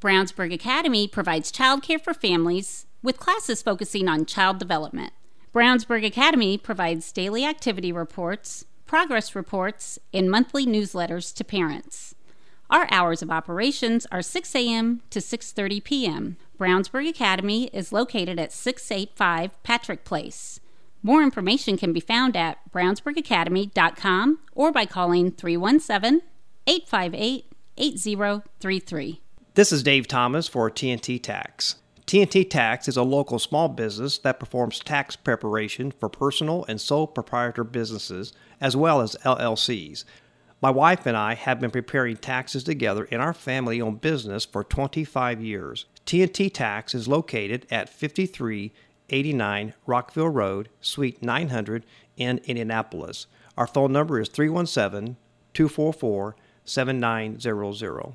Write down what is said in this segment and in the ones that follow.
Brownsburg Academy provides childcare for families with classes focusing on child development. Brownsburg Academy provides daily activity reports, progress reports, and monthly newsletters to parents. Our hours of operations are 6 a.m. to 6:30 p.m. Brownsburg Academy is located at 685 Patrick Place. More information can be found at brownsburgacademy.com or by calling 317 858 8033. This is Dave Thomas for TNT Tax. TNT Tax is a local small business that performs tax preparation for personal and sole proprietor businesses as well as LLCs. My wife and I have been preparing taxes together in our family owned business for 25 years. TNT Tax is located at 5389 Rockville Road, Suite 900 in Indianapolis. Our phone number is 317 244 7900.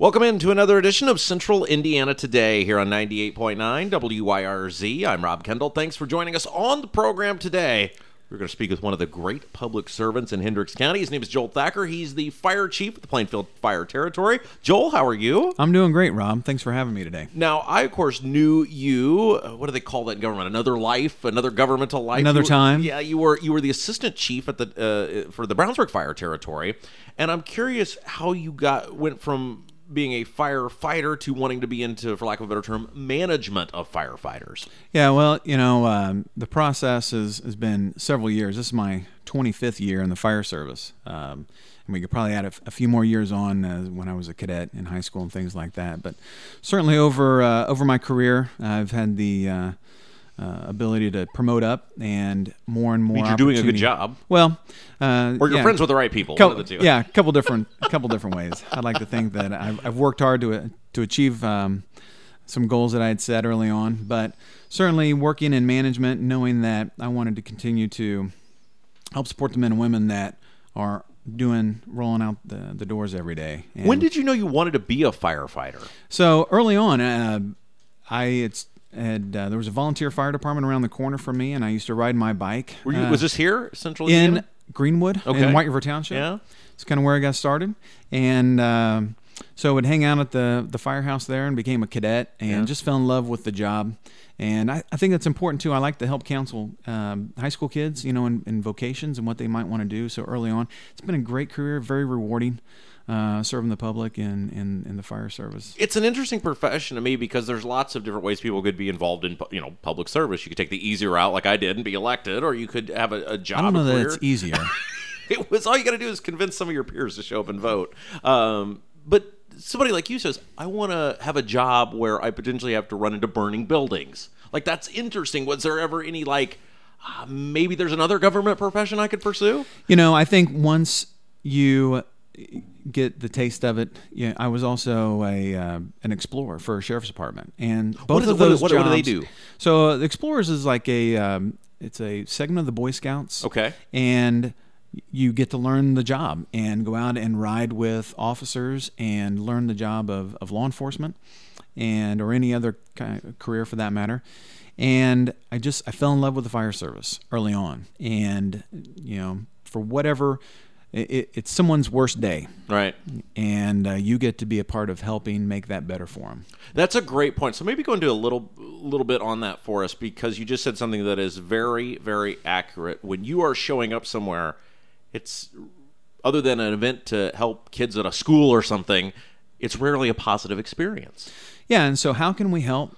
Welcome into another edition of Central Indiana Today here on 98.9 WYRZ. I'm Rob Kendall. Thanks for joining us on the program today. We're going to speak with one of the great public servants in Hendricks County. His name is Joel Thacker. He's the fire chief at the Plainfield Fire Territory. Joel, how are you? I'm doing great, Rob. Thanks for having me today. Now, I, of course, knew you. uh, What do they call that in government? Another life? Another governmental life? Another You time. Yeah, you were you were the assistant chief at the uh, for the Brownsburg Fire Territory. And I'm curious how you got went from being a firefighter to wanting to be into, for lack of a better term, management of firefighters. Yeah, well, you know, um, the process has, been several years. This is my 25th year in the fire service. Um, and we could probably add a, few more years on uh, when I was a cadet in high school and things like that. But certainly over uh, over my career, I've had the uh, ability to promote up and more and more. Means you're doing a good job. Well, uh, Or you're yeah. friends with the right people. Of the two. Yeah, a couple different, a couple different ways. I'd like to think that I've, I've worked hard to to achieve um, some goals that I had set early on, but certainly working in management, knowing that I wanted to continue to help support the men and women that are doing rolling out the, the doors every day. And When did you know you wanted to be a firefighter? so early on, uh, I it's had uh, there was a volunteer fire department around the corner from me, and I used to ride my bike. Were you, uh, was this here, Central in Greenwood Okay. in White River Township? Yeah. it's kind of where I got started, and um, so I would hang out at the the firehouse there, and became a cadet, and Yeah. just fell in love with the job. And I, I think that's important too. I like to help counsel um, high school kids, you know, in, in vocations and what they might want to do. So early on, it's been a great career, very rewarding, uh, serving the public and in, in the fire service. It's an interesting profession to me because there's lots of different ways people could be involved in, you know, public service. You could take the easy route, like I did, and be elected, or you could have a, a job. I don't know that it's easier. it was all you got to do is convince some of your peers to show up and vote. Um, but somebody like you says, I want to have a job where I potentially have to run into burning buildings. Like that's interesting. Was there ever any like uh, maybe there's another government profession I could pursue? You know, I think once you get the taste of it, yeah, I was also a uh, an explorer for a sheriff's department, and both of it- what- those what- what do they do? So, uh, the explorers is like a um, it's a segment of the Boy Scouts. Okay. and you get to learn the job and go out and ride with officers and learn the job of, of law enforcement and or any other kind of career for that matter and i just i fell in love with the fire service early on and you know for whatever it, it's someone's worst day Right. and uh, you get to be a part of helping make that better for them That's a great point. So maybe go into a little little bit on that for us because you just said something that is very very accurate. When you are showing up somewhere, it's other than an event to help kids at a school or something, it's rarely a positive experience. Yeah, and so how can we help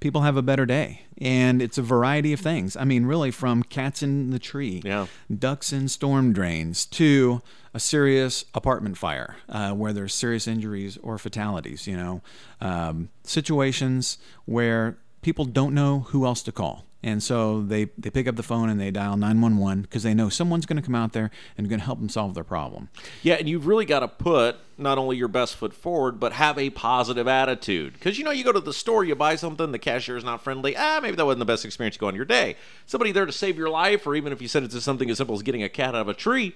people have a better day? And it's a variety of things. I mean, really, from cats in the tree, Yeah. ducks in storm drains, to a serious apartment fire uh, where there's serious injuries or fatalities. You know, um, situations where people don't know who else to call. And so they, they pick up the phone and they dial 911 because they know someone's going to come out there and going to help them solve their problem. Yeah, and you've really got to put not only your best foot forward, but have a positive attitude. Because you know, you go to the store, you buy something, the cashier is not friendly. Ah, maybe that wasn't the best experience to go on your day. Somebody there to save your life, or even if you said it's just something as simple as getting a cat out of a tree,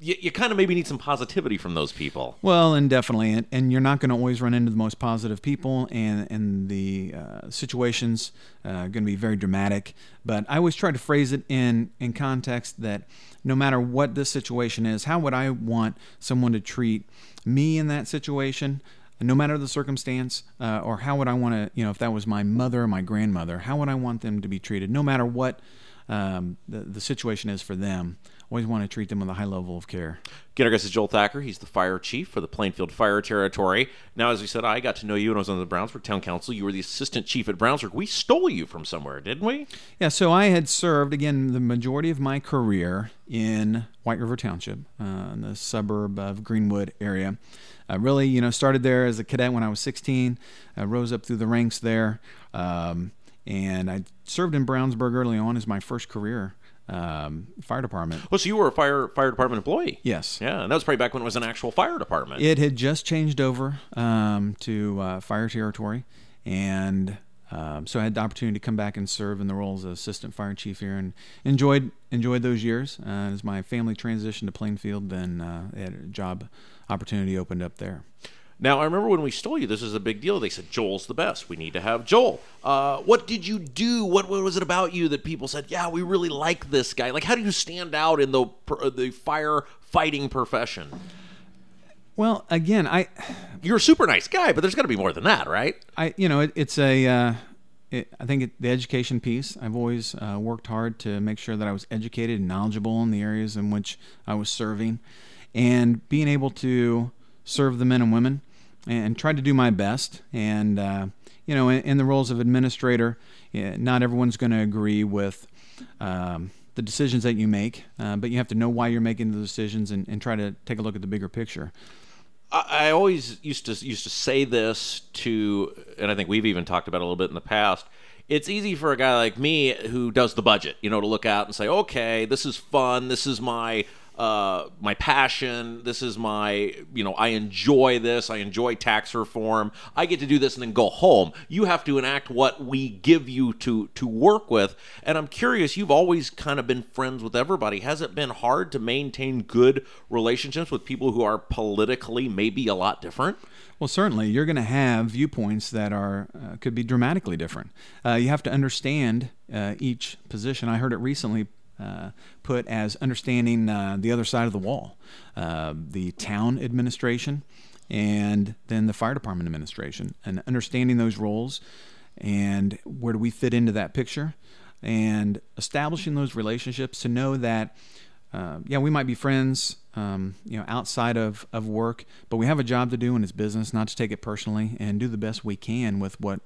you, you kind of maybe need some positivity from those people. Well, and definitely, and, and you're not going to always run into the most positive people, and and the uh, situations uh, going to be very dramatic. But I always try to phrase it in in context that no matter what this situation is, how would I want someone to treat me in that situation? No matter the circumstance, uh, or how would I want to, you know, if that was my mother or my grandmother, how would I want them to be treated? No matter what um, the, the situation is for them, always want to treat them with a high level of care. Again, our guest is Joel Thacker. He's the fire chief for the Plainfield Fire Territory. Now, as we said, I got to know you when I was on the Brownsburg Town Council. You were the assistant chief at Brownsburg. We stole you from somewhere, didn't we? Yeah, so I had served again the majority of my career in White River Township, uh, in the suburb of Greenwood area. I really, you know, started there as a cadet when I was 16. I rose up through the ranks there, um, and I served in Brownsburg early on as my first career um, fire department. Oh, so you were a fire fire department employee? Yes. Yeah, and that was probably back when it was an actual fire department. It had just changed over um, to uh, fire territory, and um, so I had the opportunity to come back and serve in the role as assistant fire chief here, and enjoyed enjoyed those years. Uh, as my family transitioned to Plainfield, then uh, they had a job opportunity opened up there. Now, I remember when we stole you, this was a big deal. They said, Joel's the best. We need to have Joel. Uh, what did you do? What, what was it about you that people said, yeah, we really like this guy? Like, how do you stand out in the, the firefighting profession? Well, again, I, You're a super nice guy, but there's got to be more than that, right? I, you know, it, it's a. Uh, it, I think it, the education piece. I've always uh, worked hard to make sure that I was educated and knowledgeable in the areas in which I was serving, and being able to serve the men and women, and try to do my best. And uh, you know, in, in the roles of administrator, not everyone's going to agree with. Um, the decisions that you make, uh, but you have to know why you're making the decisions and, and try to take a look at the bigger picture. I I always used to used to say this to, and I think we've even talked about a little bit in the past. It's easy for a guy like me who does the budget, you know, to look out and say, okay, this is fun. This is my uh, my passion. This is my, you know, I enjoy this. I enjoy tax reform. I get to do this and then go home. You have to enact what we give you to to work with. And I'm curious. You've always kind of been friends with everybody. Has it been hard to maintain good relationships with people who are politically maybe a lot different? Well, certainly, you're going to have viewpoints that are uh, could be dramatically different. Uh, you have to understand uh, each position. I heard it recently uh, put as understanding uh, the other side of the wall, uh, the town administration, and then the fire department administration, and understanding those roles, and where do we fit into that picture, and establishing those relationships to know that. Uh, yeah, we might be friends, um, you know, outside of, of work, but we have a job to do and it's business, not to take it personally and do the best we can with what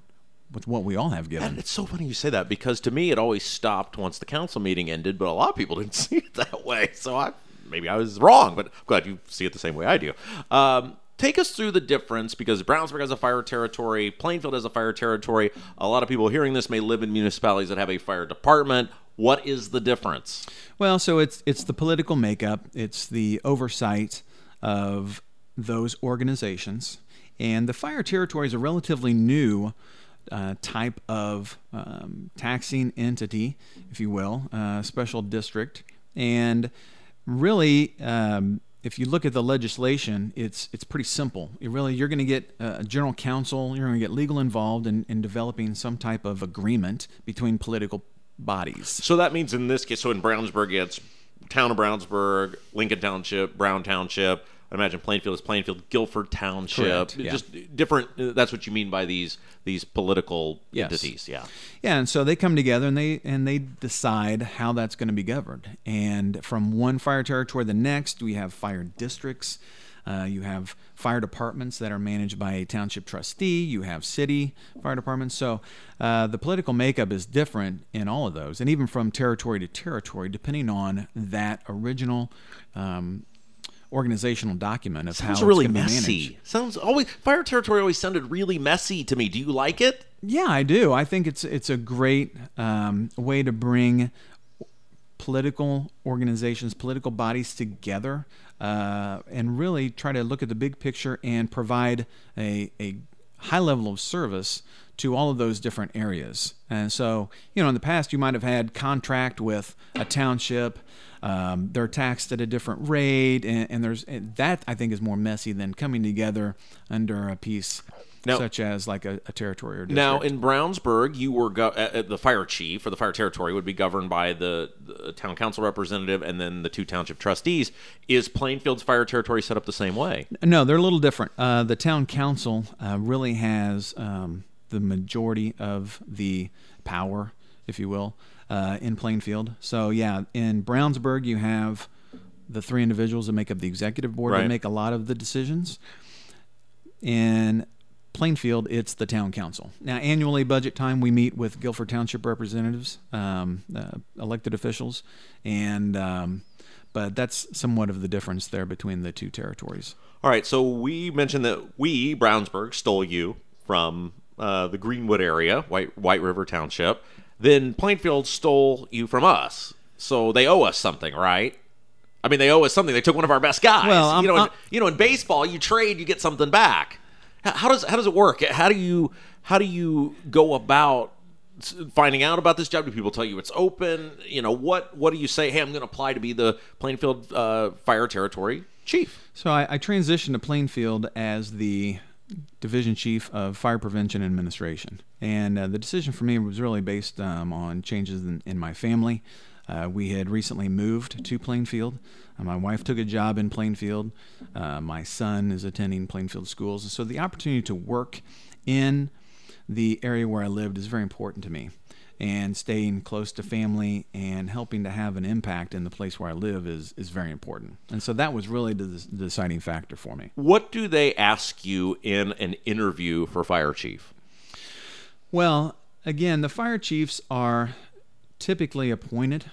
with what we all have given. And it's so funny you say that because to me it always stopped once the council meeting ended, but a lot of people didn't see it that way. So I maybe I was wrong, but I'm glad you see it the same way I do. Um, take us through the difference because Brownsburg has a fire territory, Plainfield has a fire territory. A lot of people hearing this may live in municipalities that have a fire department. What is the difference? Well, so it's it's the political makeup, it's the oversight of those organizations, and the fire territory is a relatively new uh, type of um, taxing entity, if you will, uh, special district. And really, um, if you look at the legislation, it's it's pretty simple. You really, you're going to get a general counsel, you're going to get legal involved in, in developing some type of agreement between political bodies. So that means in this case, so in Brownsburg, it's town of Brownsburg, Lincoln Township, Brown Township, I imagine Plainfield is Plainfield, Guilford Township, yeah. just different. That's what you mean by these these political Yes. entities, yeah. Yeah, and so they come together and they and they decide how that's going to be governed. And from one fire territory to the next, we have fire districts. Uh, you have fire departments that are managed by a township trustee. You have city fire departments. So uh, the political makeup is different in all of those, and even from territory to territory, depending on that original um, organizational document of how Sounds it's really messy. managed. Sounds always fire territory always sounded really messy to me. Do you like it? Yeah, I do. I think it's it's a great um, way to bring political organizations, political bodies together, uh, and really try to look at the big picture and provide a, a high level of service to all of those different areas. And so, you know, in the past, you might have had contract with a township. Um, they're taxed at a different rate, and, and there's and that I think is more messy than coming together under a piece Now- such as like a, a territory or district. Now in Brownsburg, you were go- uh, the fire chief or the fire territory would be governed by the, the town council representative and then the two township trustees. Is Plainfield's fire territory set up the same way? No, they're a little different. Uh, the town council uh, really has um, the majority of the power, if you will, uh, in Plainfield. So, yeah, in Brownsburg, you have the three individuals that make up the executive board Right. that make a lot of the decisions. In Plainfield, it's the town council. Now, annually, budget time, we meet with Guilford Township representatives, um, uh, elected officials, and um, but that's somewhat of the difference there between the two territories. All right, so we mentioned that we Brownsburg stole you from uh, the Greenwood area, White White River Township. Then Plainfield stole you from us, so they owe us something, right? I mean, they owe us something. They took one of our best guys. Well, I'm- you know, in, you know, in baseball, you trade, you get something back. How does how does it work? How do you how do you go about finding out about this job? Do people tell you it's open? You know, what what do you say? Hey, I'm going to apply to be the Plainfield uh, Fire Territory Chief. So I, I transitioned to Plainfield as the division chief of fire prevention administration, and uh, the decision for me was really based um, on changes in, in my family. Uh, we had recently moved to Plainfield. Uh, my wife took a job in Plainfield. Uh, my son is attending Plainfield schools, so the opportunity to work in the area where I lived is very important to me. And staying close to family and helping to have an impact in the place where I live is, is very important. And so that was really the, the deciding factor for me. What do they ask you in an interview for fire chief? Well, again, the fire chiefs are typically appointed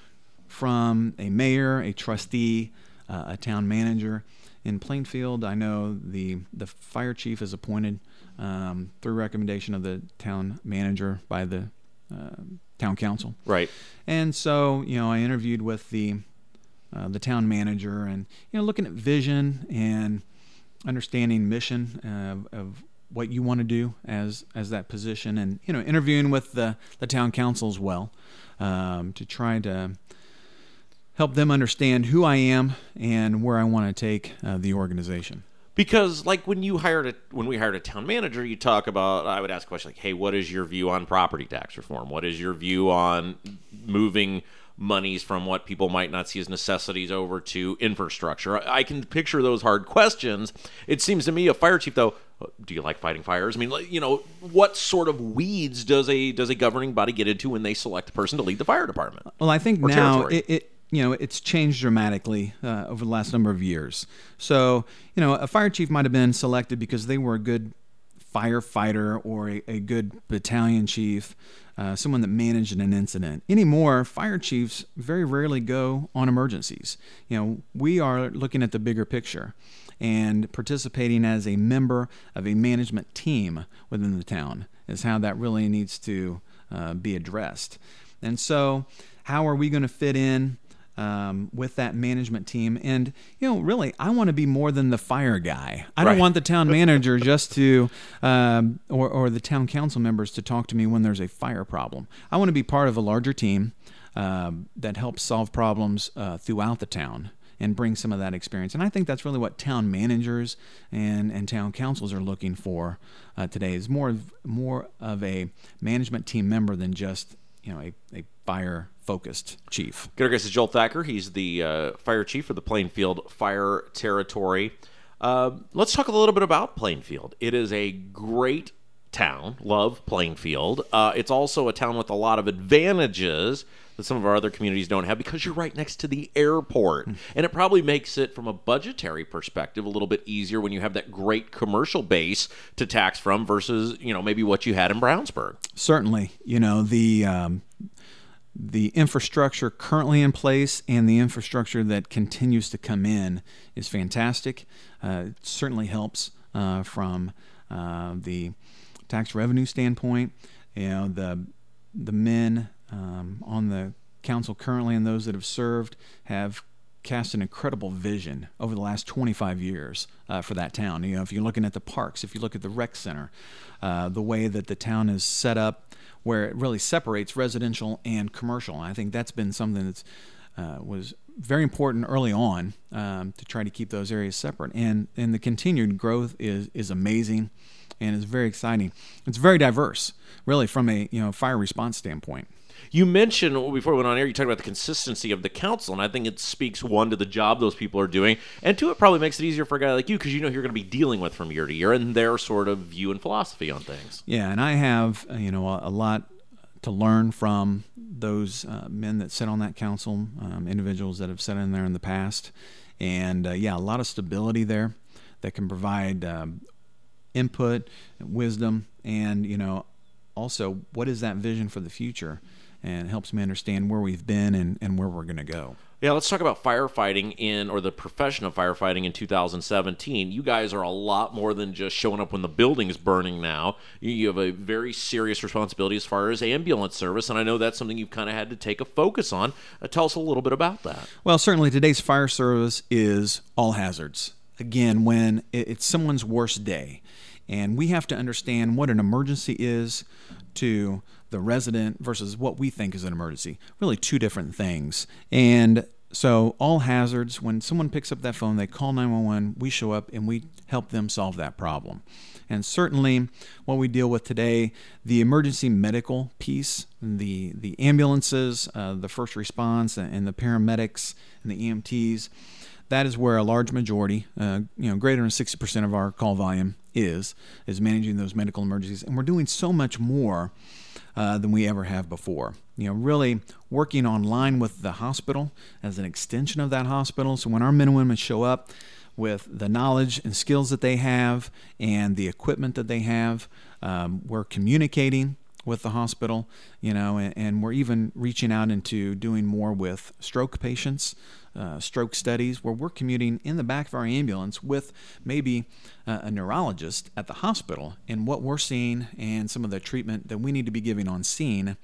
from a mayor, a trustee, uh, a town manager. In Plainfield, I know the the fire chief is appointed um, through recommendation of the town manager by the uh, town council. Right. And so, you know, I interviewed with the uh, the town manager, and you know, looking at vision and understanding mission uh, of what you want to do as as that position, and you know, interviewing with the the town council as well um, to try to help them understand who I am and where I want to take uh, the organization. Because like when you hired a when we hired a town manager you talk about i would ask a question like hey what is your view on property tax reform? What is your view on moving monies from what people might not see as necessities over to infrastructure? I can picture those hard questions. It seems to me a fire chief though do you like fighting fires? I mean you know what sort of weeds does a does a governing body get into when they select a person to lead the fire department? Well i think now it, it you know it's changed dramatically uh, over the last number of years. So you know a fire chief might have been selected because they were a good firefighter or a, a good battalion chief, uh, someone that managed an incident. Anymore, fire chiefs very rarely go on emergencies. You know we are looking at the bigger picture and participating as a member of a management team within the town is how that really needs to uh, be addressed. And so, how are we going to fit in? Um, with that management team. And, you know, really, I want to be more than the fire guy. I right. don't want the town manager just to, um, or, or the town council members to talk to me when there's a fire problem. I want to be part of a larger team um, that helps solve problems uh, throughout the town and bring some of that experience. And I think that's really what town managers and, and town councils are looking for uh, today is more of, more of a management team member than just you know a, a fire focused chief. Good guest is Joel Thacker. He's the uh, fire chief for the Plainfield Fire Territory. Uh, let's talk a little bit about Plainfield. It is a great town. Love Plainfield. Uh, it's also a town with a lot of advantages that some of our other communities don't have because you're right next to the airport. Mm. And it probably makes it, from a budgetary perspective, a little bit easier when you have that great commercial base to tax from versus, you know, maybe what you had in Brownsburg. Certainly. You know, the. Um, the infrastructure currently in place and the infrastructure that continues to come in is fantastic. Uh, it certainly helps uh, from uh, the tax revenue standpoint. You know, the the men um, on the council currently and those that have served have cast an incredible vision over the last 25 years uh, for that town. You know, if you're looking at the parks, if you look at the rec center, uh, the way that the town is set up, where it really separates residential and commercial. I think that's been something that's uh, was very important early on um, to try to keep those areas separate. And and the continued growth is is amazing, and is very exciting. It's very diverse, really, from a you know fire response standpoint. You mentioned before we went on air, you talked about the consistency of the council, and I think it speaks one to the job those people are doing, and two, it probably makes it easier for a guy like you because you know you're going to be dealing with from year to year and their sort of view and philosophy on things. Yeah, and I have uh, you know a, a lot to learn from those uh, men that sit on that council, um, individuals that have sat in there in the past, and uh, yeah, a lot of stability there that can provide um, input, wisdom, and you know also what is that vision for the future and helps me understand where we've been and, and where we're going to go. Yeah, let's talk about firefighting in, or the profession of firefighting in 2017. You guys are a lot more than just showing up when the building is burning now. You have a very serious responsibility as far as ambulance service, and I know that's something you've kind of had to take a focus on. Uh, tell us a little bit about that. Well, certainly today's fire service is all hazards. Again, when it's someone's worst day, and we have to understand what an emergency is to the resident versus what we think is an emergency. Really, two different things. And so, all hazards, when someone picks up that phone, they call 911, we show up and we help them solve that problem. And certainly, what we deal with today, the emergency medical piece, the, the ambulances, uh, the first response, and the paramedics and the EMTs, that is where a large majority, uh, you know, greater than 60% of our call volume is, is managing those medical emergencies. And we're doing so much more uh, than we ever have before. You know, really working online with the hospital as an extension of that hospital. So when our men and women show up with the knowledge and skills that they have and the equipment that they have, um, we're communicating with the hospital, you know, and, and, we're even reaching out into doing more with stroke patients, uh, stroke studies, where we're commuting in the back of our ambulance with maybe uh, a neurologist at the hospital and what we're seeing and some of the treatment that we need to be giving on scene,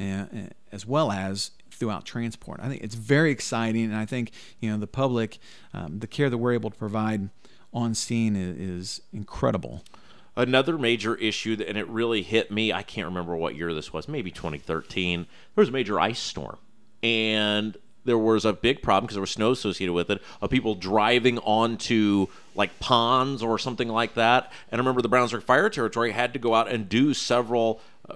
uh, as well as throughout transport. I think it's very exciting, and I think you know the public, um, the care that we're able to provide on scene is, is incredible. Another major issue, that, and it really hit me. I can't remember what year this was, maybe 2013. There was a major ice storm, and there was a big problem because there was snow associated with it of people driving onto like ponds or something like that. And I remember the Brownsburg Fire Territory had to go out and do several. Uh,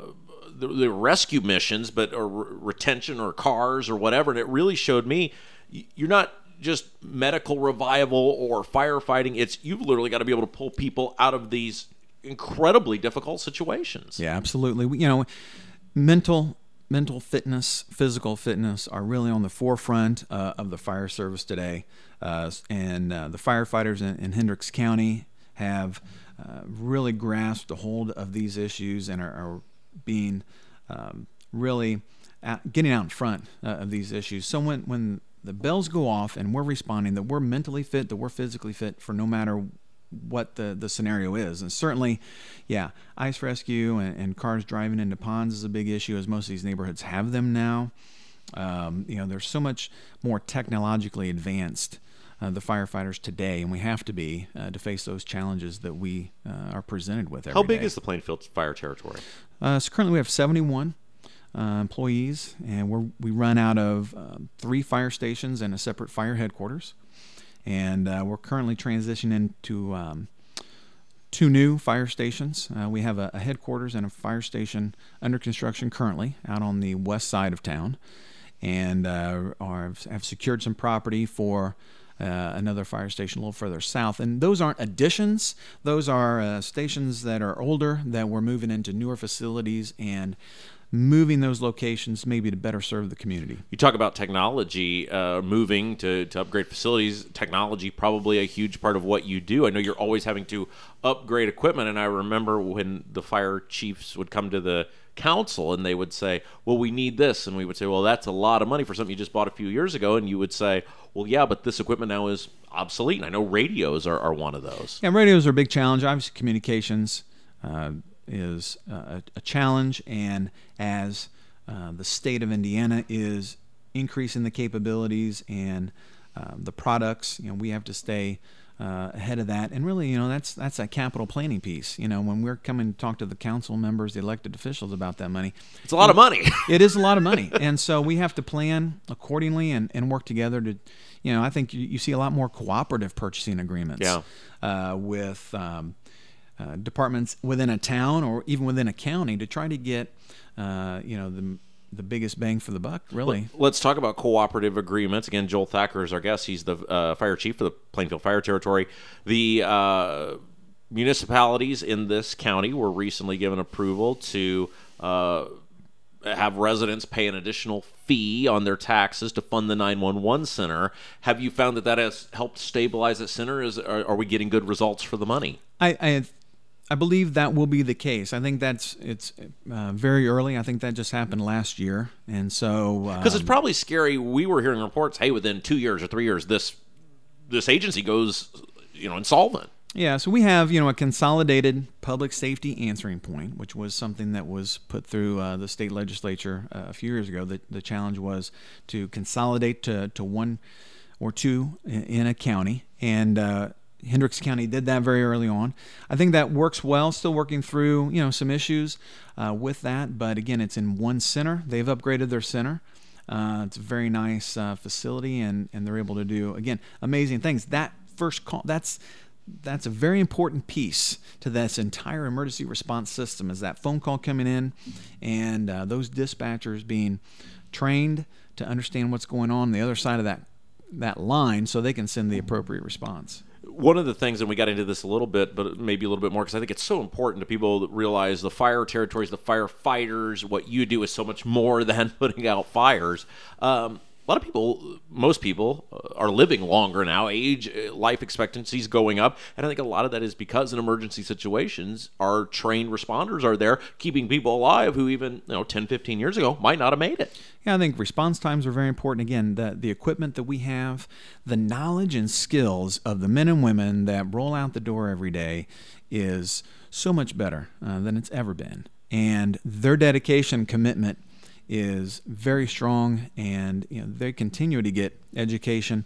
the, the, rescue missions, but or retention or cars or whatever, and it really showed me you're not just medical revival or firefighting. It's you've literally got to be able to pull people out of these incredibly difficult situations. Yeah, absolutely. You know, mental mental fitness, physical fitness are really on the forefront uh, of the fire service today. Uh, and uh, the firefighters in, in, Hendricks County have uh, really grasped a hold of these issues and are, are being um, really out, getting out in front uh, of these issues. So when, when the bells go off and we're responding, that we're mentally fit, that we're physically fit for no matter what the, the scenario is. And certainly, yeah, ice rescue and, and, cars driving into ponds is a big issue, as most of these neighborhoods have them now. Um, you know, there's so much more technologically advanced. Uh, the firefighters today, and we have to be uh, to face those challenges that we uh, are presented with. How big day. is the Plainfield Fire Territory? Uh, so currently we have 71 uh, employees, and we we run out of um, three fire stations and a separate fire headquarters and uh, we're currently transitioning to um, two new fire stations. Uh, we have a, a, headquarters and a fire station under construction currently out on the west side of town, and uh, are, have secured some property for. Uh, another fire station a little further south. And those aren't additions, those are uh, stations that are older that we're moving into newer facilities and moving those locations maybe to better serve the community. You talk about technology uh, moving to, to upgrade facilities. Technology probably a huge part of what you do. I know you're always having to upgrade equipment, and I remember when the fire chiefs would come to the council and they would say, "Well, we need this," and we would say, "Well, that's a lot of money for something you just bought a few years ago," and you would say, "Well, yeah, but this equipment now is obsolete." And I know radios are, are one of those. Yeah, radios are a big challenge. Obviously, communications. Uh, is uh, a, challenge, and as uh, the state of Indiana is increasing the capabilities and um, the products, you know, we have to stay uh, ahead of that. And really, you know, that's that's a capital planning piece. You know, when we're coming to talk to the council members, the elected officials about that money, it's a lot of money. it is a lot of money, and so we have to plan accordingly and, and work together to, you know, I think you, you see a lot more cooperative purchasing agreements. Yeah. Uh, with um, uh, departments within a town or even within a county to try to get uh, you know the the biggest bang for the buck, really. Let's talk about cooperative agreements. Again, Joel Thacker is our guest. He's the uh, fire chief for the Plainfield Fire Territory. The uh, municipalities in this county were recently given approval to uh, have residents pay an additional fee on their taxes to fund the 911 center. Have you found that that has helped stabilize the center? Is are, are we getting good results for the money? I, I I believe that will be the case. I think that's it's uh, very early. I think that just happened last year, and so because um, it's probably scary. We were hearing reports, hey, within two years or three years, this this agency goes, you know, insolvent. Yeah, so we have you know a consolidated public safety answering point, which was something that was put through uh, the state legislature uh, a few years ago. The the challenge was to consolidate to to one or two in, in a county, and uh, Hendricks County did that very early on. I think that works well. Still working through you know some issues uh, with that, but again, it's in one center. They've upgraded their center. Uh, it's a very nice uh, facility, and and they're able to do again amazing things. That first call that's that's a very important piece to this entire emergency response system. Is that phone call coming in, and uh, those dispatchers being trained to understand what's going on, on the other side of that that line, so they can send the appropriate response one of the things, and we got into this a little bit, but maybe a little bit more, because I think it's so important to people that realize the fire territories, the firefighters, what you do is so much more than putting out fires. Um, a lot of people, most people, uh, are living longer now. Age, uh, life expectancy is going up, and I think a lot of that is because in emergency situations, our trained responders are there keeping people alive who even you know 10, 15 years ago might not have made it. Yeah, I think response times are very important. Again, the the equipment that we have, the knowledge and skills of the men and women that roll out the door every day is so much better uh, than it's ever been, and their dedication, commitment is very strong, and you know they continue to get education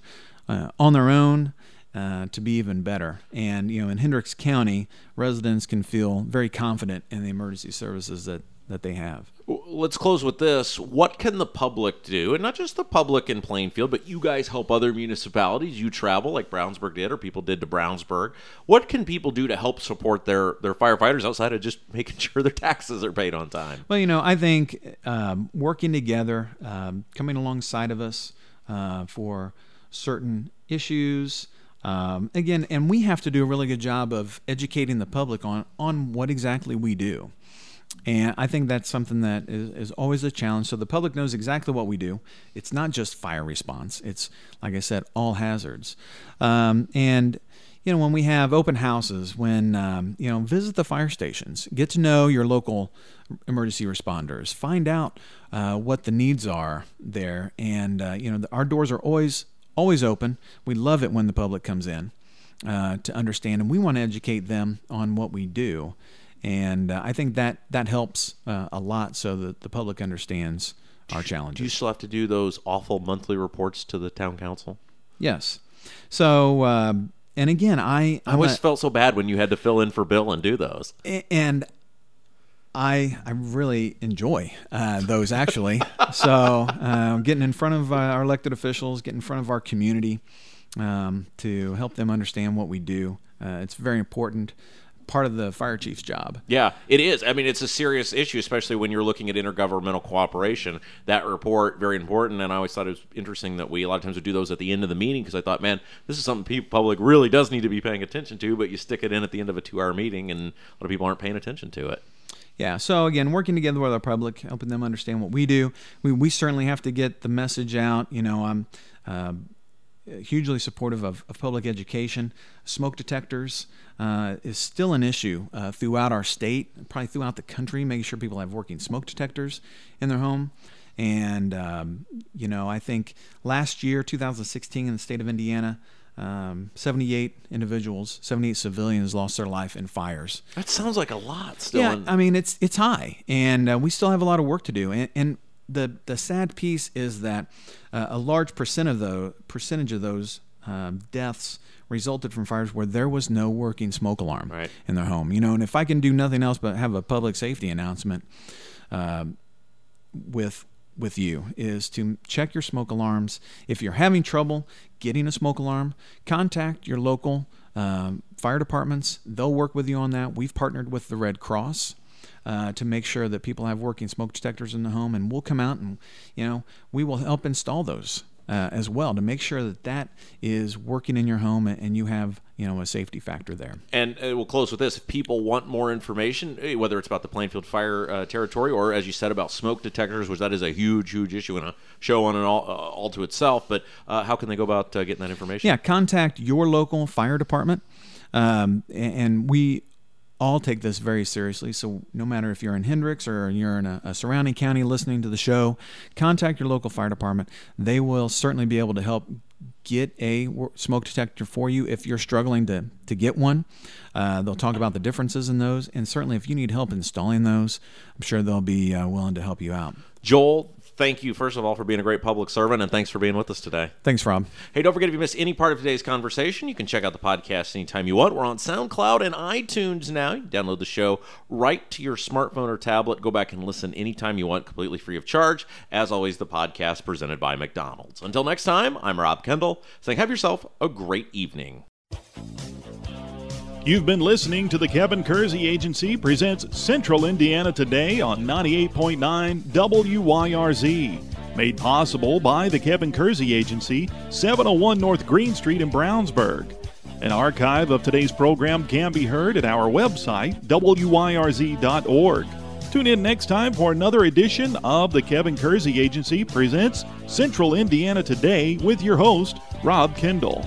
uh, on their own. Uh, to be even better. And you know, in Hendricks County, residents can feel very confident in the emergency services that that they have. Let's close with this. What can the public do? And not just the public in Plainfield, but you guys help other municipalities. You travel like Brownsburg did, or people did to Brownsburg. What can people do to help support their, their firefighters outside of just making sure their taxes are paid on time? Well, you know, I think um, working together, um, coming alongside of us uh, for certain issues. Um, again, and we have to do a really good job of educating the public on, on what exactly we do. And I think that's something that is, is, always a challenge. So the public knows exactly what we do. It's not just fire response, it's, like I said, all hazards. Um, and, you know, when we have open houses, when, um, you know, visit the fire stations, get to know your local emergency responders, find out uh, what the needs are there. And, uh, you know, the, our doors are always, always open. We love it when the public comes in uh, to understand, and we want to educate them on what we do and uh, I think that that helps uh, a lot so that the public understands our challenges. Do you still have to do those awful monthly reports to the town council? Yes. So, um, and again, I I always a, felt so bad when you had to fill in for Bill and do those. And I I really enjoy uh, those actually. so, uh, getting in front of uh, our elected officials, getting in front of our community um, to help them understand what we do. Uh, it's very important part of the fire chief's job. Yeah, it is. I mean, it's a serious issue, especially when you're looking at intergovernmental cooperation. That report very important, and I always thought it was interesting that we a lot of times would do those at the end of the meeting because I thought, man, this is something people public really does need to be paying attention to. But you stick it in at the end of a two-hour meeting, and a lot of people aren't paying attention to it. Yeah. So again, working together with our public, helping them understand what we do. We we certainly have to get the message out. You know, I'm. Uh, hugely supportive of, of public education. Smoke detectors uh, is still an issue uh, throughout our state, probably throughout the country, making sure people have working smoke detectors in their home. And, um, you know, I think last year, 2016, in the state of Indiana, um, 78 individuals, 78 civilians lost their life in fires. That sounds like a lot. Still, yeah. In- I mean, it's it's high, and uh, we still have a lot of work to do. And, and the the sad piece is that uh, a large percent of the percentage of those um, deaths resulted from fires where there was no working smoke alarm right. in their home. You know, and if I can do nothing else but have a public safety announcement uh, with with you is to check your smoke alarms. If you're having trouble getting a smoke alarm, contact your local um, fire departments. They'll work with you on that. We've partnered with the Red Cross uh, to make sure that people have working smoke detectors in the home, and we'll come out and you know we will help install those uh, as well to make sure that that is working in your home and you have you know a safety factor there. And uh, we'll close with this: if people want more information, eh, whether it's about the Plainfield Fire uh, Territory or, as you said, about smoke detectors, which that is a huge, huge issue and a show on it all, uh, all to itself. But uh, how can they go about uh, getting that information? Yeah, contact your local fire department, um, and we all take this very seriously. So, no matter if you're in Hendricks or you're in a, a, surrounding county listening to the show, contact your local fire department. They will certainly be able to help get a smoke detector for you if you're struggling to, to get one. Uh, they'll talk about the differences in those. And certainly, if you need help installing those, I'm sure they'll be uh, willing to help you out. Joel, thank you, first of all, for being a great public servant, and thanks for being with us today. Thanks, Rob. Hey, don't forget if you missed any part of today's conversation, you can check out the podcast anytime you want. We're on SoundCloud and iTunes now. You download the show right to your smartphone or tablet. Go back and listen anytime you want, completely free of charge. As always, the podcast presented by McDonald's. Until next time, I'm Rob Kendall saying have yourself a great evening. You've been listening to the Kevin Kersey Agency presents Central Indiana Today on 98.9 WYRZ. Made possible by the Kevin Kersey Agency, 701 North Green Street in Brownsburg. An archive of today's program can be heard at our website, wyrz.org. Tune in next time for another edition of the Kevin Kersey Agency presents Central Indiana Today with your host, Rob Kendall.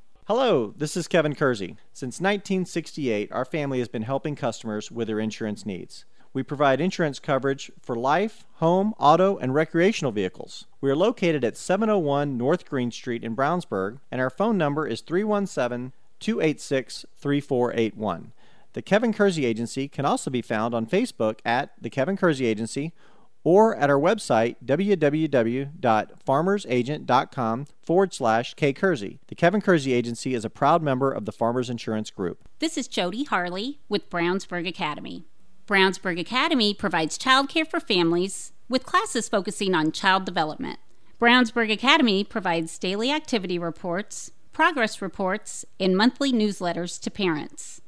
Hello, this is Kevin Kersey. Since 1968, our family has been helping customers with their insurance needs. We provide insurance coverage for life, home, auto, and recreational vehicles. We are located at 701 North Green Street in Brownsburg, and our phone number is 317 286 3481. The Kevin Kersey Agency can also be found on Facebook at The Kevin Kersey Agency or at our website www.farmersagent.com forward slash K Kersey. The Kevin Kersey Agency is a proud member of the Farmers Insurance Group. This is Jody Harley with Brownsburg Academy. Brownsburg Academy provides childcare for families with classes focusing on child development. Brownsburg Academy provides daily activity reports, progress reports, and monthly newsletters to parents.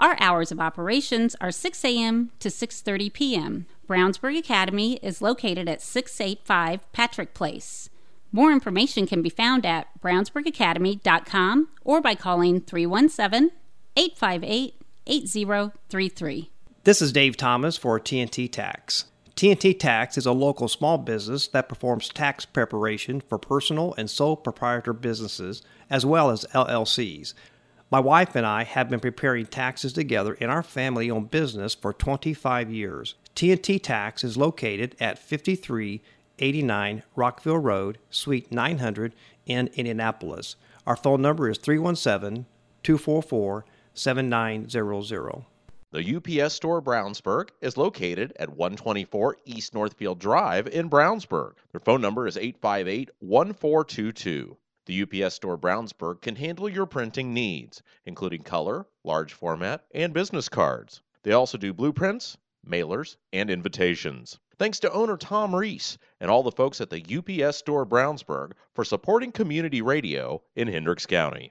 Our hours of operations are 6 a.m. to 6:30 p.m. Brownsburg Academy is located at 685 Patrick Place. More information can be found at brownsburgacademy.com or by calling 317 858 8033. This is Dave Thomas for TNT Tax. TNT Tax is a local small business that performs tax preparation for personal and sole proprietor businesses as well as LLCs. My wife and I have been preparing taxes together in our family owned business for 25 years. TNT Tax is located at 5389 Rockville Road, Suite 900 in Indianapolis. Our phone number is 317 244 7900. The UPS Store Brownsburg is located at 124 East Northfield Drive in Brownsburg. Their phone number is 858 1422. The UPS Store Brownsburg can handle your printing needs, including color, large format, and business cards. They also do blueprints, mailers, and invitations. Thanks to owner Tom Reese and all the folks at the UPS Store Brownsburg for supporting community radio in Hendricks County.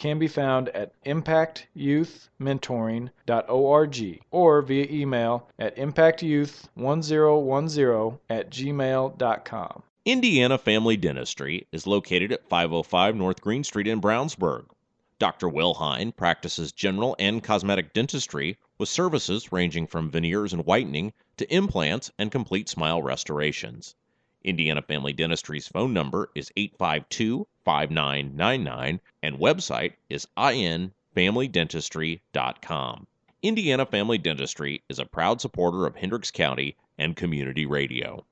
can be found at impactyouthmentoring.org or via email at impactyouth1010 at gmail.com. Indiana Family Dentistry is located at 505 North Green Street in Brownsburg. Dr. Will Hine practices general and cosmetic dentistry with services ranging from veneers and whitening to implants and complete smile restorations. Indiana Family Dentistry's phone number is 852 5999 and website is infamilydentistry.com. Indiana Family Dentistry is a proud supporter of Hendricks County and community radio.